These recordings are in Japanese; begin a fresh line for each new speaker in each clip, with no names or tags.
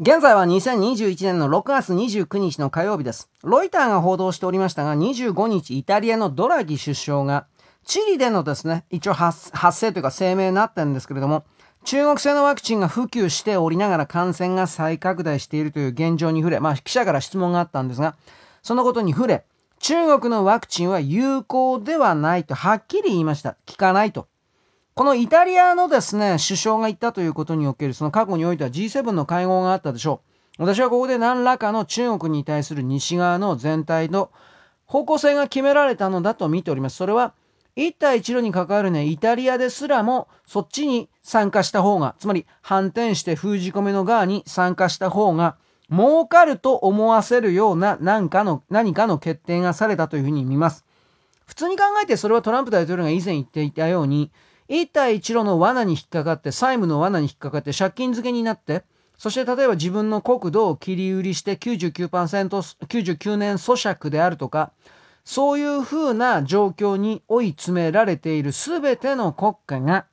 現在は2021年の6月29日の火曜日です。ロイターが報道しておりましたが、25日イタリアのドラギ首相が、チリでのですね、一応発生というか声明になったんですけれども、中国製のワクチンが普及しておりながら感染が再拡大しているという現状に触れ、まあ記者から質問があったんですが、そのことに触れ、中国のワクチンは有効ではないとはっきり言いました。効かないと。このイタリアのですね、首相が言ったということにおける、その過去においては G7 の会合があったでしょう。私はここで何らかの中国に対する西側の全体の方向性が決められたのだと見ております。それは、一帯一路に関わるね、イタリアですらもそっちに参加した方が、つまり反転して封じ込めの側に参加した方が、儲かると思わせるような何かの、何かの決定がされたというふうに見ます。普通に考えてそれはトランプ大統領が以前言っていたように、一帯一路の罠に引っかかって、債務の罠に引っかかって、借金付けになって、そして例えば自分の国土を切り売りして99%、99年咀嚼であるとか、そういうふうな状況に追い詰められている全ての国家が、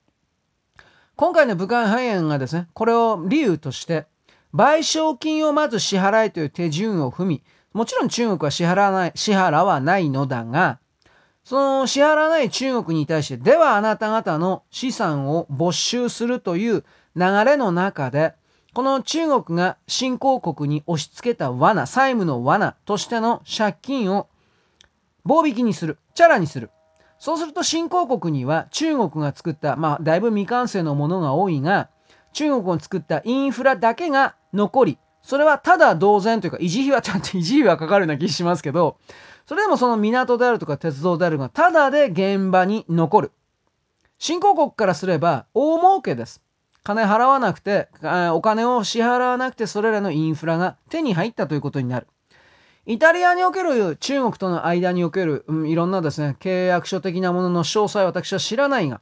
今回の武漢肺炎がですね、これを理由として、賠償金をまず支払いという手順を踏み、もちろん中国は支払わない、支払わないのだが、その支払わない中国に対して、ではあなた方の資産を没収するという流れの中で、この中国が新興国に押し付けた罠、債務の罠としての借金を棒引きにする、チャラにする。そうすると新興国には中国が作った、まあだいぶ未完成のものが多いが、中国を作ったインフラだけが残り、それはただ同然というか、維持費はちゃんと維持費はかかるような気しますけど、それでもその港であるとか鉄道であるが、ただで現場に残る。新興国からすれば大儲けです。金払わなくて、お金を支払わなくてそれらのインフラが手に入ったということになる。イタリアにおける中国との間における、うん、いろんなですね、契約書的なものの詳細は私は知らないが、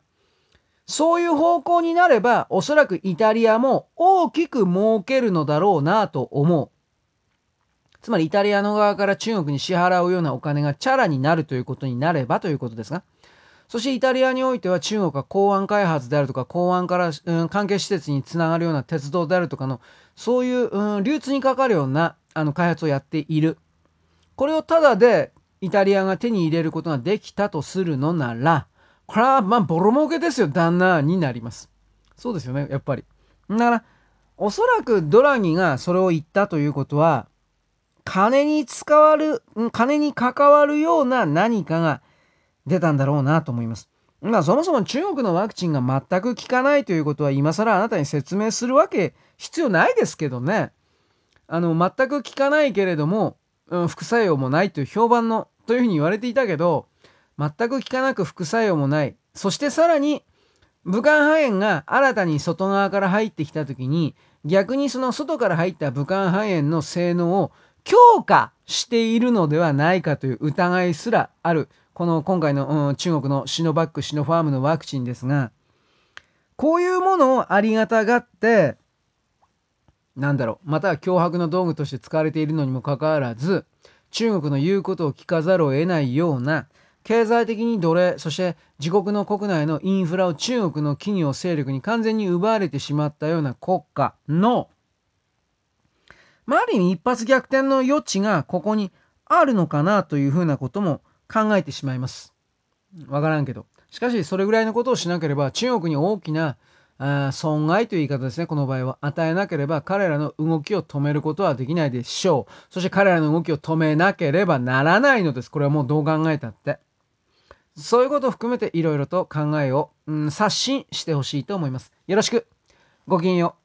そういう方向になれば、おそらくイタリアも大きく儲けるのだろうなと思う。つまりイタリアの側から中国に支払うようなお金がチャラになるということになればということですが、そしてイタリアにおいては中国は港湾開発であるとか、港湾から、うん、関係施設につながるような鉄道であるとかの、そういう、うん、流通にかかるようなあの開発をやっている。これをただでイタリアが手に入れることができたとするのなら、これはまあボロ儲けですよ、旦那になります。そうですよね、やっぱり。だから、おそらくドラギがそれを言ったということは、金に使わる、金に関わるような何かが出たんだろうなと思います。まあそもそも中国のワクチンが全く効かないということは今更あなたに説明するわけ必要ないですけどね。あの、全く効かないけれども、うん、副作用もないという評判の、というふうに言われていたけど、全く効かなく副作用もない。そしてさらに、武漢肺炎が新たに外側から入ってきた時に、逆にその外から入った武漢肺炎の性能を強化しているのではないかという疑いすらある、この今回の、うん、中国のシノバック、シノファームのワクチンですが、こういうものをありがたがって、なんだろう、または脅迫の道具として使われているのにもかかわらず、中国の言うことを聞かざるを得ないような、経済的に奴隷、そして自国の国内のインフラを中国の企業勢力に完全に奪われてしまったような国家のまあ、ある意味一発逆転の余地がここにあるのかなというふうなことも考えてしまいます。わからんけど。しかし、それぐらいのことをしなければ、中国に大きなあ損害という言い方ですね、この場合は。与えなければ、彼らの動きを止めることはできないでしょう。そして彼らの動きを止めなければならないのです。これはもうどう考えたって。そういうことを含めていろいろと考えを、うん、刷新してほしいと思います。よろしく。ごきげんよう。